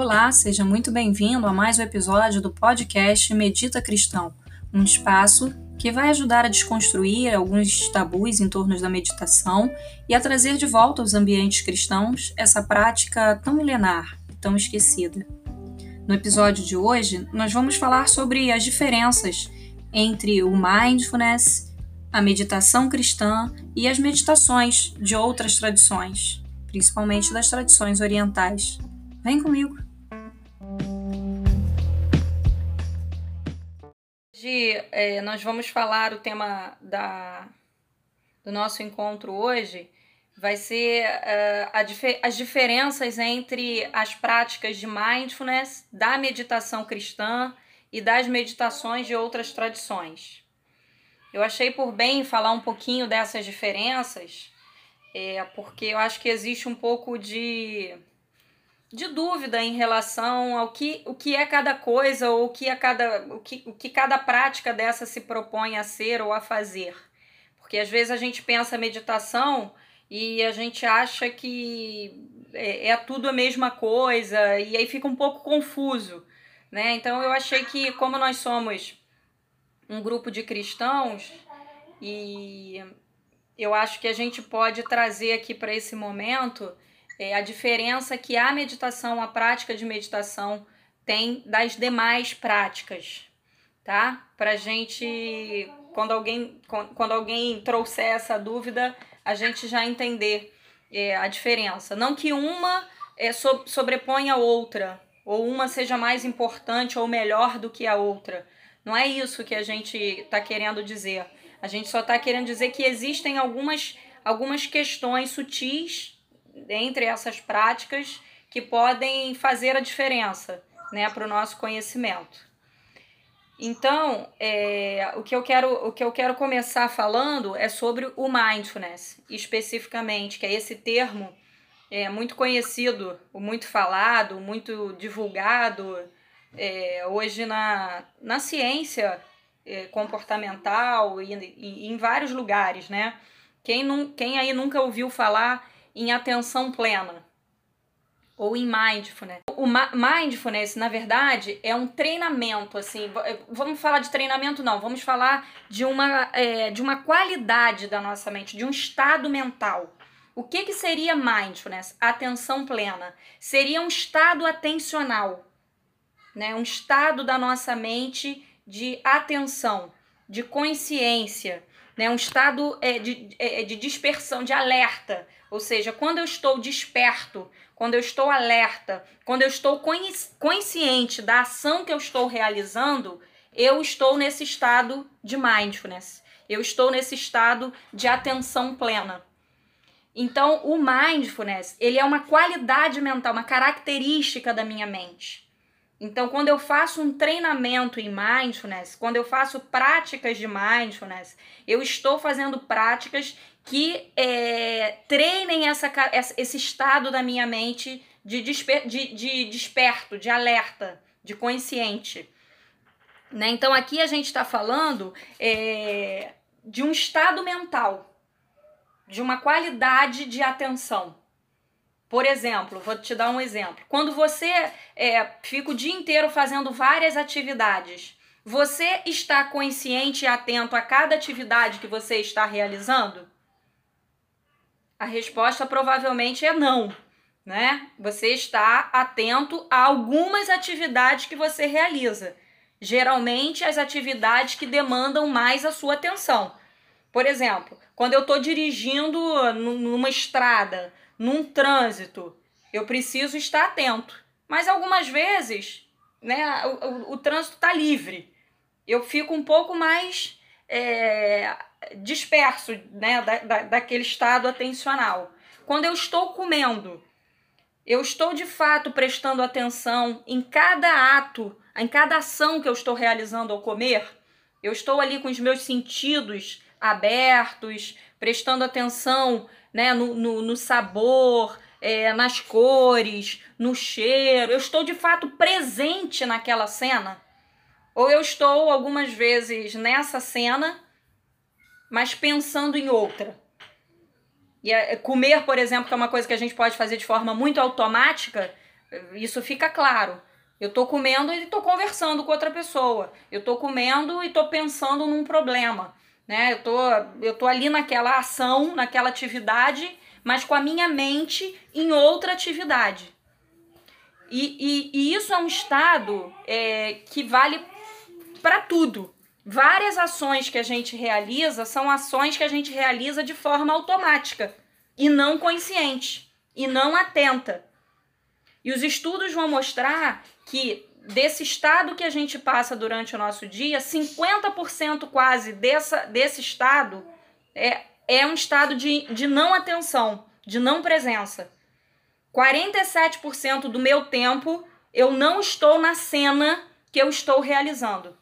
Olá, seja muito bem-vindo a mais um episódio do podcast Medita Cristão, um espaço que vai ajudar a desconstruir alguns tabus em torno da meditação e a trazer de volta aos ambientes cristãos essa prática tão milenar tão esquecida. No episódio de hoje, nós vamos falar sobre as diferenças entre o mindfulness, a meditação cristã e as meditações de outras tradições, principalmente das tradições orientais. Vem comigo! Hoje é, nós vamos falar o tema da, do nosso encontro hoje vai ser uh, dif as diferenças entre as práticas de mindfulness, da meditação cristã e das meditações de outras tradições. Eu achei por bem falar um pouquinho dessas diferenças, é, porque eu acho que existe um pouco de, de dúvida em relação ao que, o que é cada coisa ou o que, é cada, o, que, o que cada prática dessa se propõe a ser ou a fazer. Porque às vezes a gente pensa meditação e a gente acha que é, é, tudo a mesma coisa e aí fica um pouco confuso, né? Então eu achei que como nós somos um grupo de cristãos e eu acho que a gente pode trazer aqui para esse momento é, a diferença que a meditação, a prática de meditação tem das demais práticas, tá? Para gente, quando alguém, quando alguém trouxer essa dúvida, a gente já entender é, a diferença. Não que uma é, so, sobreponha a outra, ou uma seja mais importante ou melhor do que a outra. Não é isso que a gente está querendo dizer. A gente só está querendo dizer que existem algumas, algumas questões sutis entre essas práticas que podem fazer a diferença né, para o nosso conhecimento. Então, é, o, que eu quero, o que eu quero começar falando é sobre o mindfulness, especificamente, que é esse termo é, muito conhecido, muito falado, muito divulgado é, hoje na, na ciência é, comportamental e, e, em vários lugares, né? Quem, não, quem aí nunca ouviu falar em atenção plena? ou em mindfulness. O mindfulness, na verdade, é um treinamento, assim, eh, vamos falar de treinamento não, vamos falar de uma, é, de uma qualidade da nossa mente, de um estado mental. O que, que seria mindfulness? Atenção plena. Seria um estado atencional, né? um estado da nossa mente de atenção, de consciência, né? um estado é, de, é, de dispersão, de alerta. Ou seja, quando eu estou desperto, quando eu estou alerta, quando eu estou consciente da ação que eu estou realizando, eu estou nesse estado de mindfulness. Eu estou nesse estado de atenção plena. Então, o mindfulness, ele é uma qualidade mental, uma característica da minha mente. Então, quando eu faço um treinamento em mindfulness, quando eu faço práticas de mindfulness, eu estou fazendo práticas que é, treinem essa, esse estado da minha mente de, desper, de, de desperto, de alerta, de consciente. Né? Então aqui a gente está falando é, de um estado mental, de uma qualidade de atenção. Por exemplo, vou te dar um exemplo. Quando você é, fica o dia inteiro fazendo várias atividades, você está consciente e atento a cada atividade que você está realizando? A resposta provavelmente é não, né? Você está atento a algumas atividades que você realiza. Geralmente as atividades que demandam mais a sua atenção. Por exemplo, quando eu estou dirigindo numa estrada, num trânsito, eu preciso estar atento. Mas algumas vezes, né, o, o, o trânsito está livre. Eu fico um pouco mais é, disperso, né, da, da, daquele estado atencional. Quando eu estou comendo, eu estou de fato prestando atenção em cada ato, em cada ação que eu estou realizando ao comer. Eu estou ali com os meus sentidos abertos, prestando atenção né, no, no, no sabor, é, nas cores, no cheiro. Eu estou de fato presente naquela cena. Ou eu estou algumas vezes nessa cena mas pensando em outra. E é, comer, por exemplo, que é uma coisa que a gente pode fazer de forma muito automática, Isso fica claro. Eu tô comendo e tô conversando com outra pessoa. Eu tô comendo e tô pensando num problema, né? Eu tô, eu tô ali naquela ação, naquela atividade, mas com a minha mente em outra atividade. E, e, e isso é um estado é, que vale para tudo. Várias ações que a gente realiza são ações que a gente realiza de forma automática e não consciente e não atenta. E os estudos vão mostrar que desse estado que a gente passa durante o nosso dia, 50% quase dessa, desse estado é, é um estado de, de não atenção, de não presença. 47% do meu tempo eu não estou na cena que eu estou realizando.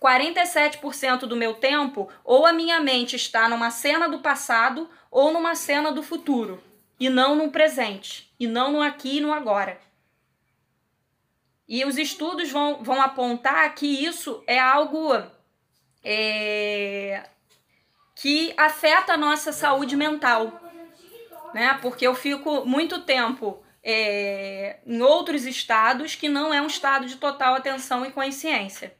47% do meu tempo, ou a minha mente está numa cena do passado ou numa cena do futuro, e não no presente, e não no aqui e no agora. E os estudos vão, vão apontar que isso é algo é, que afeta a nossa saúde mental, né? Porque eu fico muito tempo é, em outros estados que não é um estado de total atenção e consciência.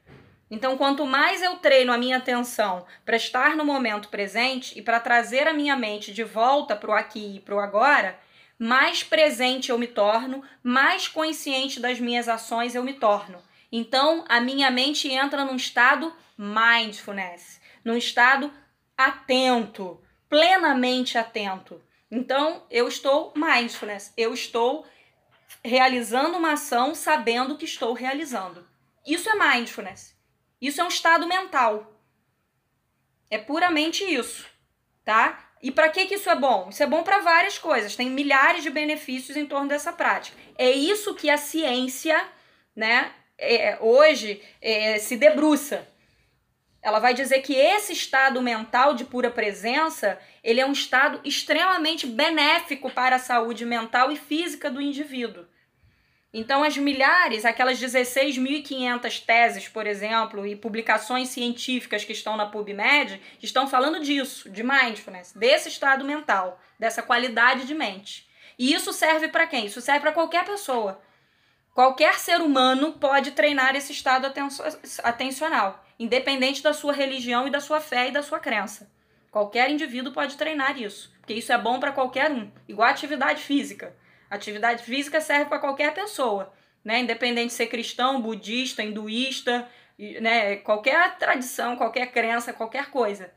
Então, quanto mais eu treino a minha atenção para estar no momento presente e para trazer a minha mente de volta para o aqui e para o agora, mais presente eu me torno, mais consciente das minhas ações eu me torno. Então, a minha mente entra num estado mindfulness, num estado atento, plenamente atento. Então, eu estou mindfulness, eu estou realizando uma ação sabendo que estou realizando. Isso é mindfulness. Isso é um estado mental. É puramente isso, tá? E para que, que isso é bom? Isso é bom para várias coisas, tem milhares de benefícios em torno dessa prática. É isso que a ciência, né, é, hoje é, se debruça. Ela vai dizer que esse estado mental de pura presença, ele é um estado extremamente benéfico para a saúde mental e física do indivíduo. Então, as milhares, aquelas 16.500 teses, por exemplo, e publicações científicas que estão na PubMed, estão falando disso, de mindfulness, desse estado mental, dessa qualidade de mente. E isso serve para quem? Isso serve para qualquer pessoa. Qualquer ser humano pode treinar esse estado atencional, independente da sua religião e da sua fé e da sua crença. Qualquer indivíduo pode treinar isso, porque isso é bom para qualquer um, igual atividade física. Atividade física serve para qualquer pessoa, né? Independente de ser cristão, budista, hinduísta, né? Qualquer tradição, qualquer crença, qualquer coisa.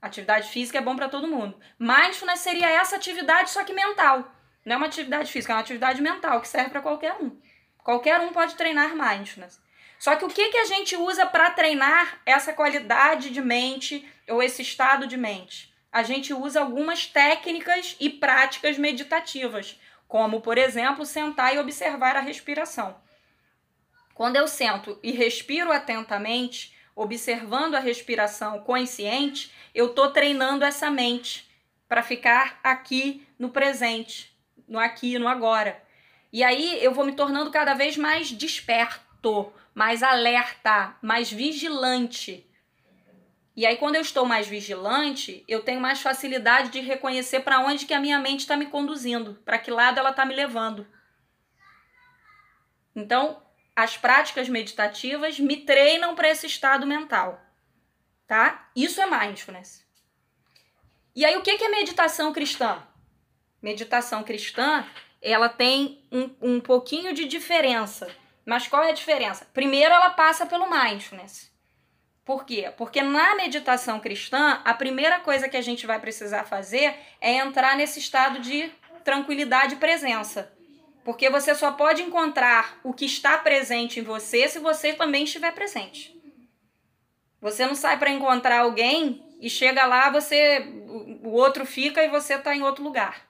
Atividade física é bom para todo mundo. Mindfulness seria essa atividade, só que mental. Não é uma atividade física, é uma atividade mental que serve para qualquer um. Qualquer um pode treinar mindfulness. Só que o que, que a gente usa para treinar essa qualidade de mente ou esse estado de mente? A gente usa algumas técnicas e práticas meditativas como, por exemplo, sentar e observar a respiração. Quando eu sento e respiro atentamente, observando a respiração consciente, eu estou treinando essa mente para ficar aqui no presente, no aqui no agora. E aí eu vou me tornando cada vez mais desperto, mais alerta, mais vigilante e aí, quando eu estou mais vigilante, eu tenho mais facilidade de reconhecer para onde que a minha mente está me conduzindo, para que lado ela está me levando. Então, as práticas meditativas me treinam para esse estado mental, tá? Isso é mindfulness. E aí, o que é meditação cristã? Meditação cristã, ela tem um, um pouquinho de diferença. Mas qual é a diferença? Primeiro, ela passa pelo mindfulness. Por quê? Porque na meditação cristã, a primeira coisa que a gente vai precisar fazer é entrar nesse estado de tranquilidade e presença. Porque você só pode encontrar o que está presente em você se você também estiver presente. Você não sai para encontrar alguém e chega lá, você o outro fica e você está em outro lugar.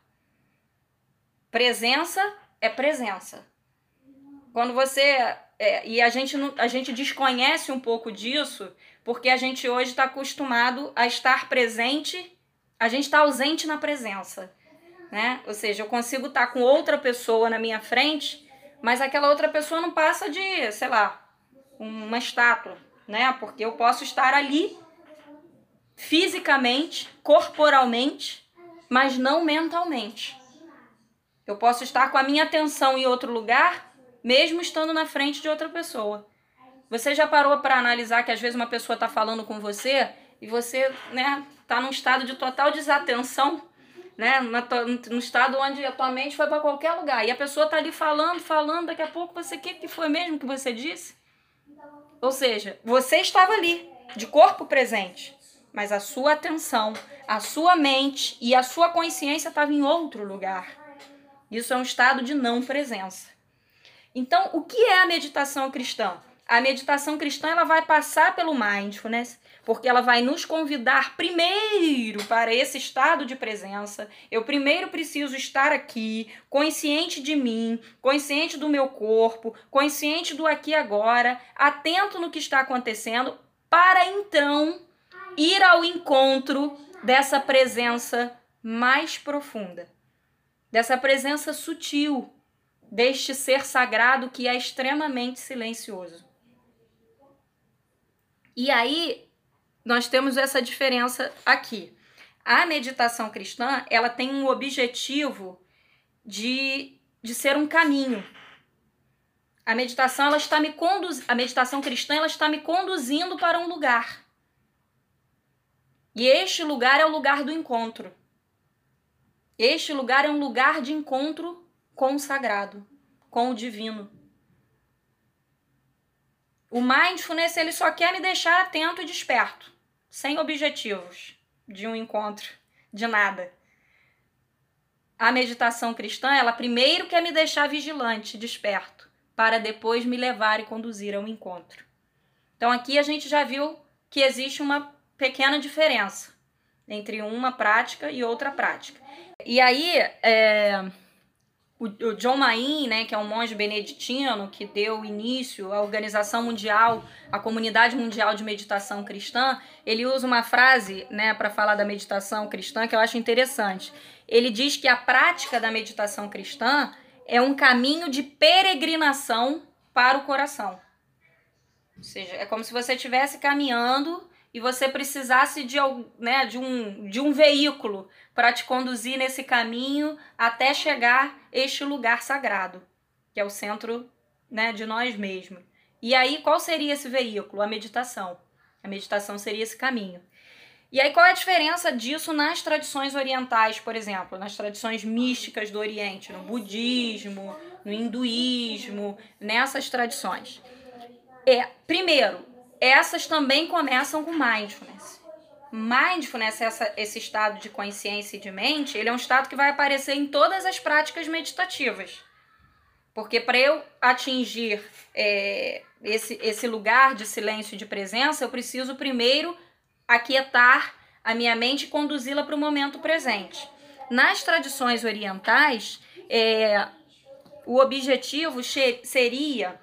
Presença é presença. Quando você é, e a gente, a gente desconhece um pouco disso porque a gente hoje está acostumado a estar presente, a gente está ausente na presença. Né? Ou seja, eu consigo estar tá com outra pessoa na minha frente, mas aquela outra pessoa não passa de, sei lá, uma estátua, né? Porque eu posso estar ali fisicamente, corporalmente, mas não mentalmente. Eu posso estar com a minha atenção em outro lugar, mesmo estando na frente de outra pessoa. Você já parou para analisar que às vezes uma pessoa está falando com você e você, né, tá num estado de total desatenção, né, no estado onde a tua mente foi para qualquer lugar e a pessoa tá ali falando, falando, daqui a pouco você o que que foi mesmo que você disse? Ou seja, você estava ali, de corpo presente, mas a sua atenção, a sua mente e a sua consciência estavam em outro lugar. Isso é um estado de não presença. Então, o que é a meditação cristã? A meditação cristã ela vai passar pelo mindfulness, porque ela vai nos convidar primeiro para esse estado de presença. Eu primeiro preciso estar aqui, consciente de mim, consciente do meu corpo, consciente do aqui e agora, atento no que está acontecendo, para então ir ao encontro dessa presença mais profunda, dessa presença sutil, deste ser sagrado que é extremamente silencioso. E aí nós temos essa diferença aqui. A meditação cristã, ela tem um objetivo de, de ser um caminho. A meditação, ela está me conduz, a meditação cristã, ela está me conduzindo para um lugar. E este lugar é o lugar do encontro. Este lugar é um lugar de encontro com o sagrado, com o divino. O mindfulness ele só quer me deixar atento e desperto, sem objetivos de um encontro, de nada. A meditação cristã, ela primeiro quer me deixar vigilante, desperto, para depois me levar e conduzir ao encontro. Então aqui a gente já viu que existe uma pequena diferença entre uma prática e outra prática. E aí, é, o, o John Main, né, que é um monge beneditino que deu início à Organização Mundial, à Comunidade Mundial de Meditação Cristã, ele usa uma frase, né, para falar da meditação cristã que eu acho interessante. Ele diz que a prática da meditação cristã é um caminho de peregrinação para o coração. Ou seja, é como se você estivesse caminhando e você precisasse de, né, de, um, de um veículo para te conduzir nesse caminho até chegar este lugar sagrado, que é o centro né, de nós mesmos. E aí, qual seria esse veículo? A meditação. A meditação seria esse caminho. E aí, qual é a diferença disso nas tradições orientais, por exemplo, nas tradições místicas do Oriente, no budismo, no hinduísmo, nessas tradições? É, primeiro, essas também começam com mindfulness. Mindfulness, essa, esse estado de consciência e de mente, ele é um estado que vai aparecer em todas as práticas meditativas. Porque para eu atingir é, esse, esse lugar de silêncio e de presença, eu preciso primeiro aquietar a minha mente e conduzi-la para o momento presente. Nas tradições orientais, é, o objetivo seria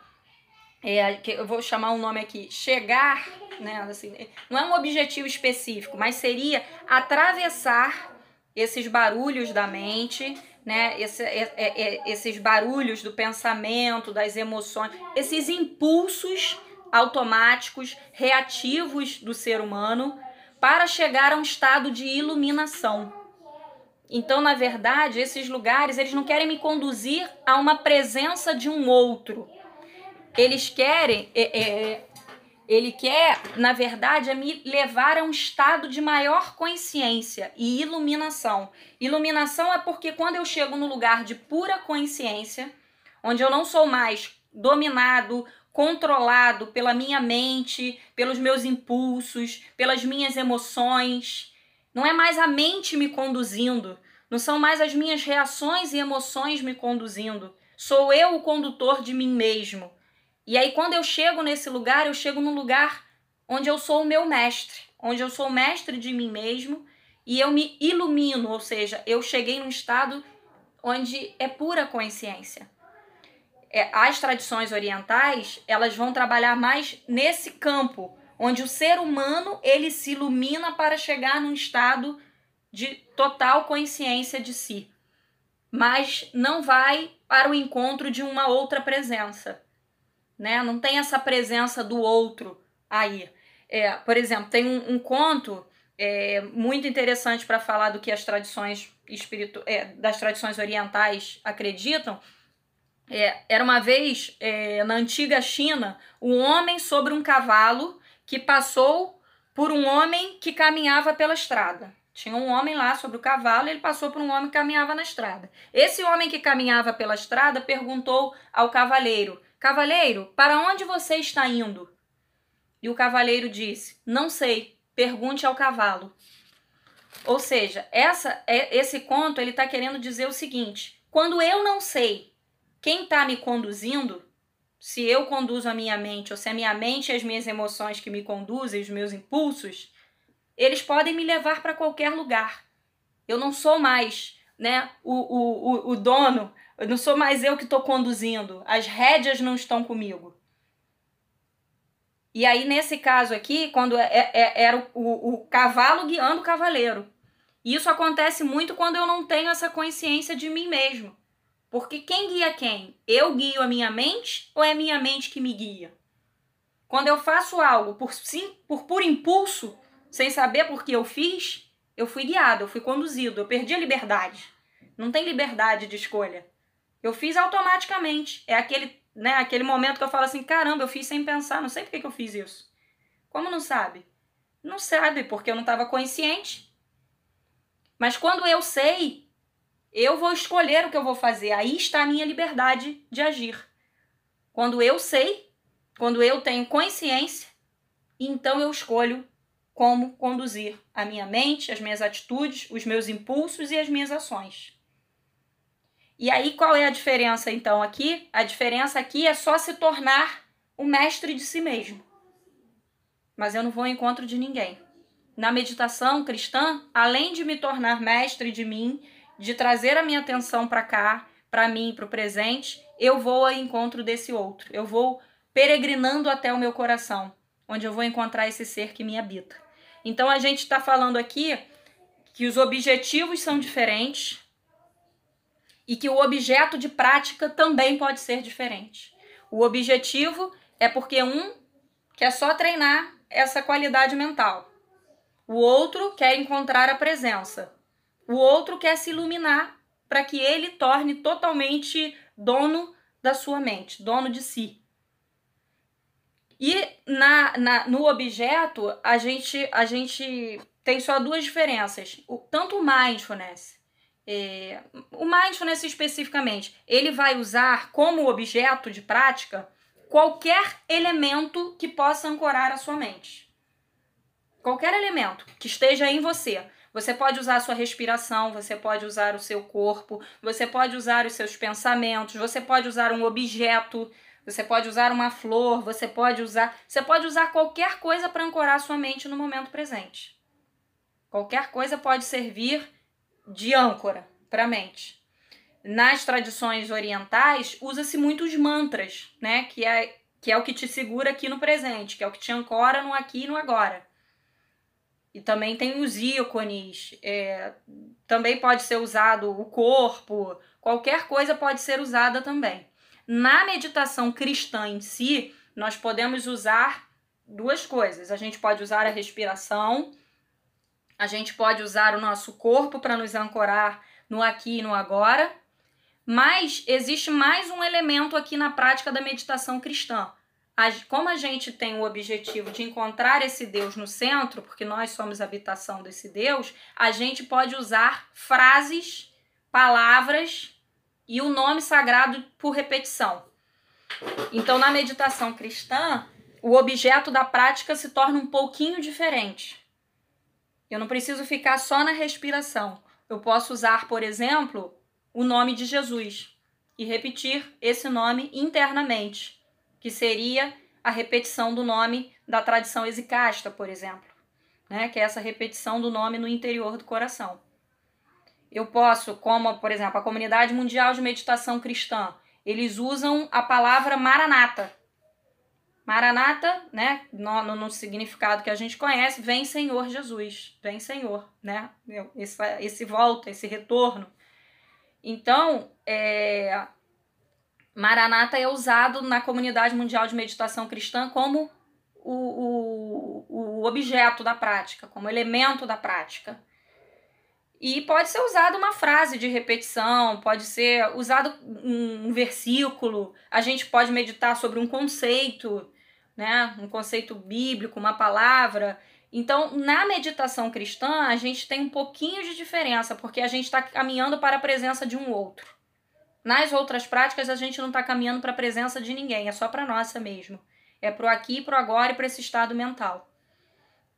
é, que eu vou chamar um nome aqui, chegar, né, assim, não é um objetivo específico, mas seria atravessar esses barulhos da mente, né, esse, é, é, é, esses barulhos do pensamento, das emoções, esses impulsos automáticos, reativos do ser humano, para chegar a um estado de iluminação. Então, na verdade, esses lugares, eles não querem me conduzir a uma presença de um outro, eles querem, é, é, ele quer, na verdade, é me levar a um estado de maior consciência e iluminação. Iluminação é porque quando eu chego no lugar de pura consciência, onde eu não sou mais dominado, controlado pela minha mente, pelos meus impulsos, pelas minhas emoções, não é mais a mente me conduzindo, não são mais as minhas reações e emoções me conduzindo. Sou eu o condutor de mim mesmo. E aí, quando eu chego nesse lugar, eu chego num lugar onde eu sou o meu mestre, onde eu sou o mestre de mim mesmo e eu me ilumino, ou seja, eu cheguei num estado onde é pura consciência. É, as tradições orientais, elas vão trabalhar mais nesse campo, onde o ser humano ele se ilumina para chegar num estado de total consciência de si, mas não vai para o encontro de uma outra presença né? Não tem essa presença do outro aí. É, por exemplo, tem um, um conto é, muito interessante para falar do que as tradições espiritu é, das tradições orientais acreditam, É, era uma vez, é, na antiga China, um homem sobre um cavalo que passou por um homem que caminhava pela estrada. Tinha um homem lá sobre o cavalo e ele passou por um homem que caminhava na estrada. Esse homem que caminhava pela estrada perguntou ao cavaleiro: Cavaleiro, para onde você está indo? E o cavaleiro disse: Não sei, pergunte ao cavalo. Ou seja, essa, é, esse conto ele está querendo dizer o seguinte: quando eu não sei quem está me conduzindo, se eu conduzo a minha mente ou se a minha mente e as minhas emoções que me conduzem, os meus impulsos, eles podem me levar para qualquer lugar. Eu não sou mais né, o, o, o, o dono, eu não sou mais eu que estou conduzindo, as rédeas não estão comigo. E aí, nesse caso aqui, quando é, é, é era o, o cavalo guiando o cavaleiro. Isso acontece muito quando eu não tenho essa consciência de mim mesmo. Porque quem guia quem? Eu guio a minha mente ou é a minha mente que me guia? Quando eu faço algo por sim, por puro impulso, sem saber por que eu fiz, eu fui guiado, eu fui conduzido, eu perdi a liberdade. Não tem liberdade de escolha. Eu fiz automaticamente. É aquele, né, aquele momento que eu falo assim: caramba, eu fiz sem pensar, não sei por que, eu fiz isso. Como não sabe? Não sabe, porque eu não estava consciente. Mas quando eu sei, eu vou escolher o que eu vou fazer. Aí está a minha liberdade de agir. Quando eu sei, quando eu tenho consciência, então eu escolho como conduzir a minha mente, as minhas atitudes, os meus impulsos e as minhas ações. E aí qual é a diferença então aqui? A diferença aqui é só se tornar o mestre de si mesmo. Mas eu não vou ao encontro de ninguém. Na meditação cristã, além de me tornar mestre de mim, de trazer a minha atenção para cá, para mim, para o presente, eu vou ao encontro desse outro. Eu vou peregrinando até o meu coração, onde eu vou encontrar esse ser que me habita. Então a gente está falando aqui que os objetivos são diferentes e que o objeto de prática também pode ser diferente. O objetivo é porque um quer só treinar essa qualidade mental. O outro quer encontrar a presença. O outro quer se iluminar para que ele torne totalmente dono da sua mente, dono de si. E na, na, no objeto, a gente, a gente tem só duas diferenças. O, tanto o mindfulness, é, o mindfulness especificamente, ele vai usar como objeto de prática qualquer elemento que possa ancorar a sua mente. Qualquer elemento que esteja em você. Você pode usar a sua respiração, você pode usar o seu corpo, você pode usar os seus pensamentos, você pode usar um objeto, você pode usar uma flor, você pode usar, você pode usar qualquer coisa para ancorar a sua mente no momento presente. Qualquer coisa pode servir de âncora para a mente. Nas tradições orientais, usa-se muitos mantras, né, que é que é o que te segura aqui no presente, que é o que te ancora no aqui e no agora. E também tem os ícones, é, também pode ser usado o corpo, qualquer coisa pode ser usada também. Na meditação cristã em si, nós podemos usar duas coisas. A gente pode usar a respiração, a gente pode usar o nosso corpo para nos ancorar no aqui e no agora, mas existe mais um elemento aqui na prática da meditação cristã, como a gente tem o objetivo de encontrar esse Deus no centro, porque nós somos a habitação desse Deus, a gente pode usar frases, palavras e o nome sagrado por repetição. Então, na meditação cristã, o objeto da prática se torna um pouquinho diferente. Eu não preciso ficar só na respiração. Eu posso usar, por exemplo, o nome de Jesus e repetir esse nome internamente que seria a repetição do nome da tradição exicasta, por exemplo, né? que é essa repetição do nome no interior do coração. Eu posso, como, por exemplo, a Comunidade Mundial de Meditação Cristã, eles usam a palavra maranata. Maranata, né, no, no, no, significado que a gente conhece, vem Senhor Jesus, vem Senhor, né, esse, esse volta, esse retorno. Então, é, Maranata é usado na comunidade mundial de meditação cristã como o, o, o objeto da prática, como elemento da prática. E pode ser usado uma frase de repetição, pode ser usado um versículo, a gente pode meditar sobre um conceito, né? Um conceito bíblico, uma palavra. Então, na meditação cristã, a gente tem um pouquinho de diferença, porque a gente está caminhando para a presença de um outro. Nas outras práticas, a gente não está caminhando para a presença de ninguém, é só para nossa mesmo. É pro aqui, pro agora e para esse estado mental.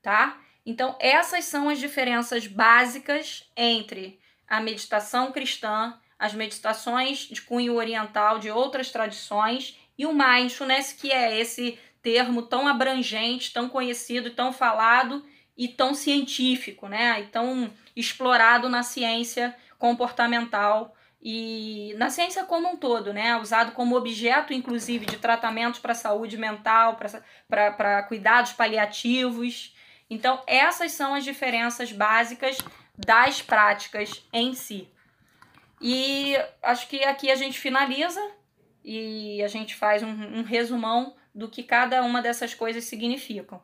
Tá? Então, essas são as diferenças básicas entre a meditação cristã, as meditações de cunho oriental de outras tradições e o mindfulness, que é esse termo tão abrangente, tão conhecido, tão falado e tão científico, né? E tão explorado na ciência comportamental e na ciência como um todo, né? Usado como objeto, inclusive, de tratamentos para saúde mental, para cuidados paliativos. Então, essas são as diferenças básicas das práticas em si. E acho que aqui a gente finaliza e a gente faz um, um resumão do que cada uma dessas coisas significam.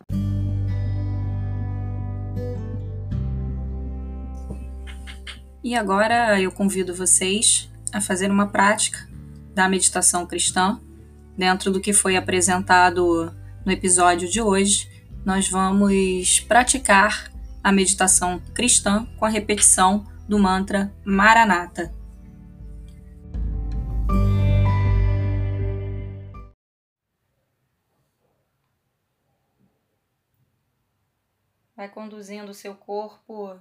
E agora eu convido vocês a fazer uma prática da meditação cristã dentro do que foi apresentado no episódio de hoje nós vamos praticar a meditação cristã com a repetição do mantra Maranata. Vai conduzindo o seu corpo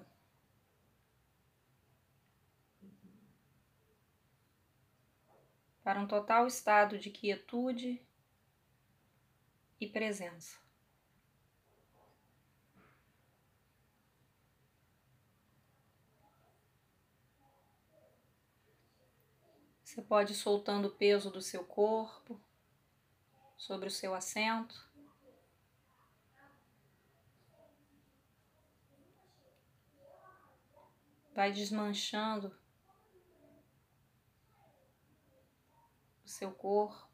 para um total estado de quietude e presença. Você pode ir soltando o peso do seu corpo sobre o seu assento. Vai desmanchando o seu corpo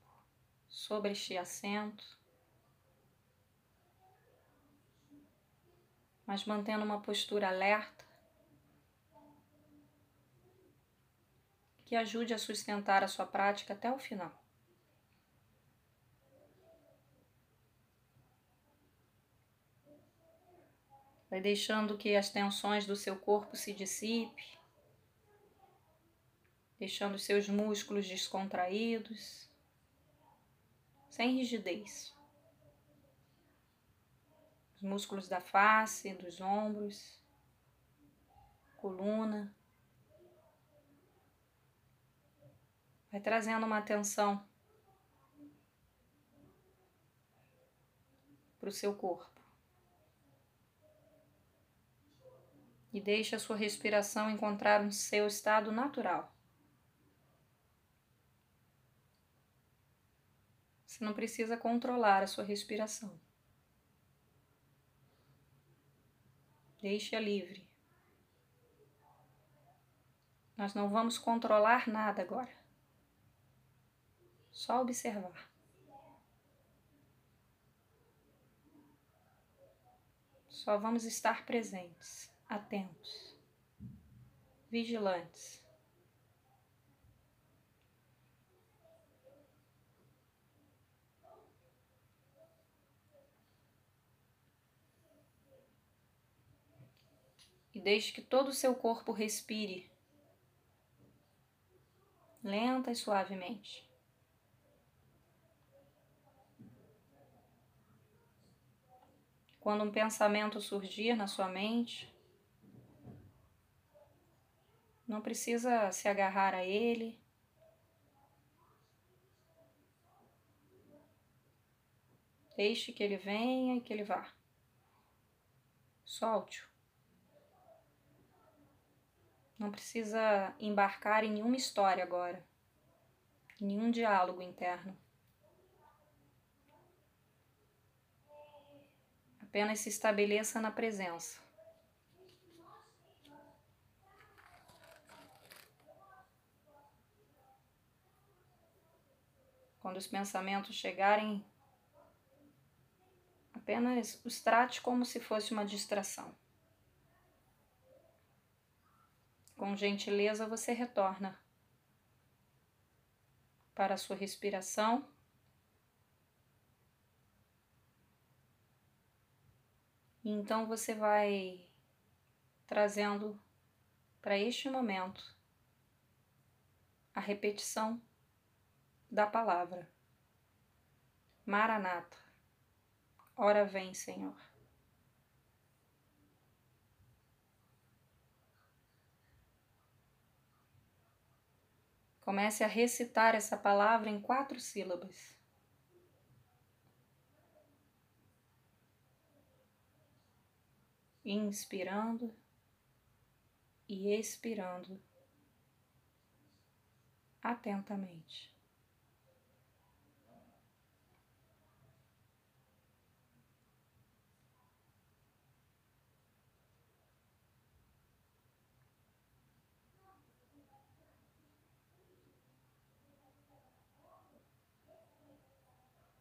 sobre este assento, mas mantendo uma postura alerta. que ajude a sustentar a sua prática até o final. Vai deixando que as tensões do seu corpo se dissipe, deixando os seus músculos descontraídos, sem rigidez. Os músculos da face, dos ombros, coluna, Vai trazendo uma atenção para o seu corpo. E deixe a sua respiração encontrar um seu estado natural. Você não precisa controlar a sua respiração. Deixe-a livre. Nós não vamos controlar nada agora. Só observar. Só vamos estar presentes, atentos, vigilantes. E deixe que todo o seu corpo respire lenta e suavemente. Quando um pensamento surgir na sua mente, não precisa se agarrar a ele. Deixe que ele venha e que ele vá. Solte-o. Não precisa embarcar em nenhuma história agora, em nenhum diálogo interno. Apenas se estabeleça na presença. Quando os pensamentos chegarem, apenas os trate como se fosse uma distração. Com gentileza você retorna para a sua respiração. E então você vai trazendo para este momento a repetição da palavra. Maranata. Ora vem, Senhor. Comece a recitar essa palavra em quatro sílabas. Inspirando e expirando atentamente.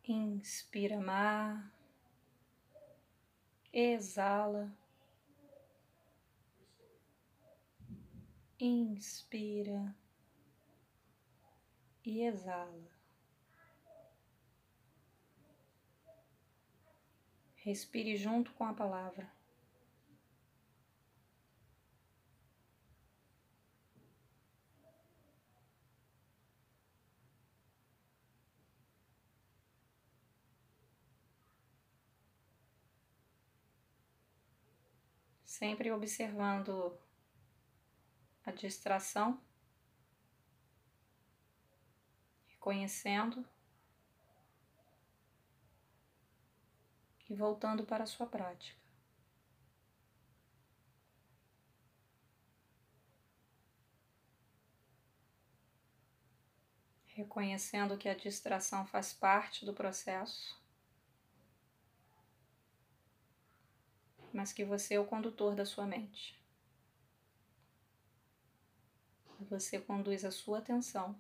Inspira mar, exala, inspira e exala. Respire junto com a palavra. Sempre observando a distração, reconhecendo e voltando para a sua prática. Reconhecendo que a distração faz parte do processo. Mas que você é o condutor da sua mente. Você conduz a sua atenção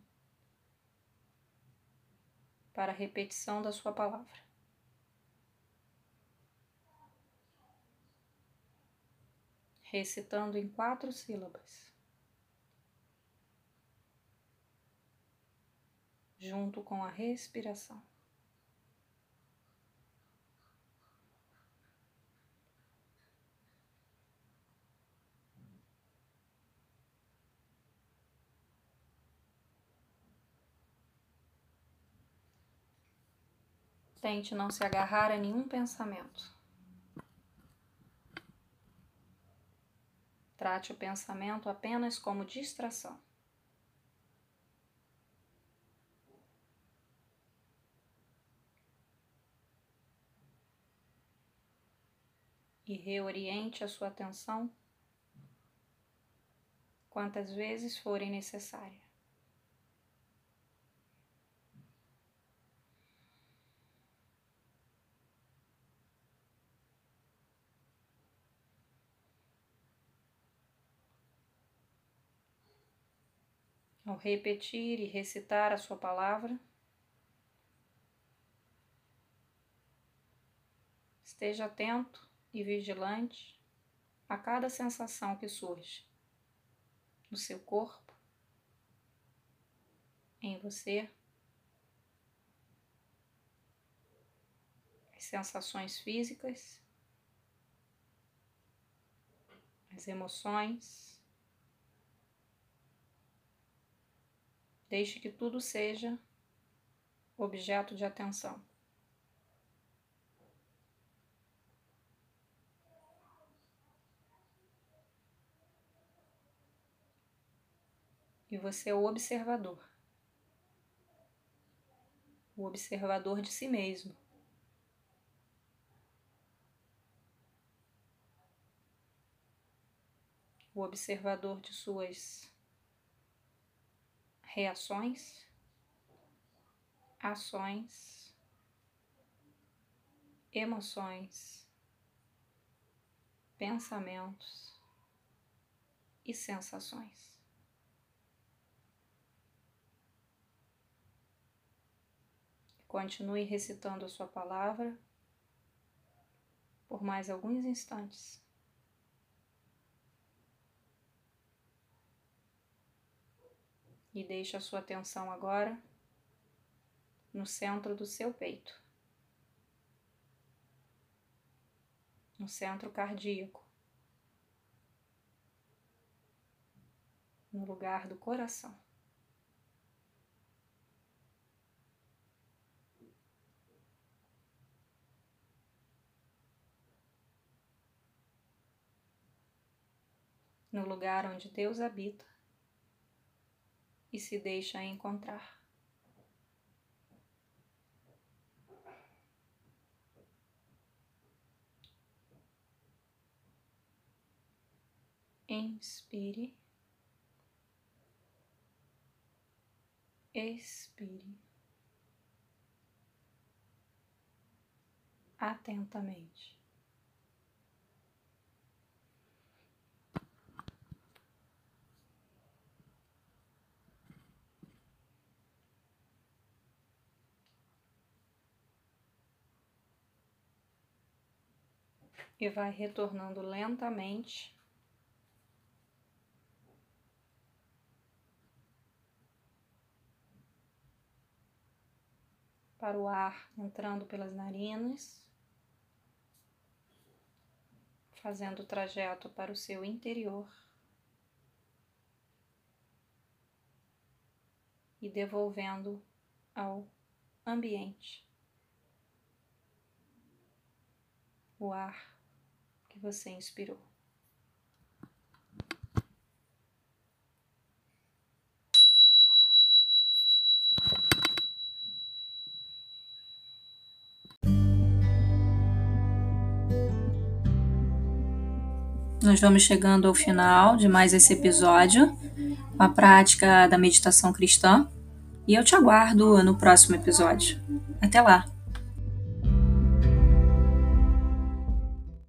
para a repetição da sua palavra. Recitando em quatro sílabas, junto com a respiração. Tente não se agarrar a nenhum pensamento. Trate o pensamento apenas como distração. E reoriente a sua atenção quantas vezes forem necessárias. Ao repetir e recitar a sua palavra, esteja atento e vigilante a cada sensação que surge no seu corpo, em você, as sensações físicas, as emoções. Deixe que tudo seja objeto de atenção. E você é o observador. O observador de si mesmo. O observador de suas reações, ações, emoções, pensamentos e sensações. Continue recitando a sua palavra por mais alguns instantes. E deixe a sua atenção agora no centro do seu peito, no centro cardíaco, no lugar do coração. No lugar onde Deus habita e se deixa encontrar. Inspire, expire atentamente. E vai retornando lentamente. Para o ar entrando pelas narinas, fazendo o trajeto para o seu interior. E devolvendo ao ambiente. O ar que você inspirou. Nós vamos chegando ao final de mais esse episódio, a prática da meditação cristã, e eu te aguardo no próximo episódio. Até lá!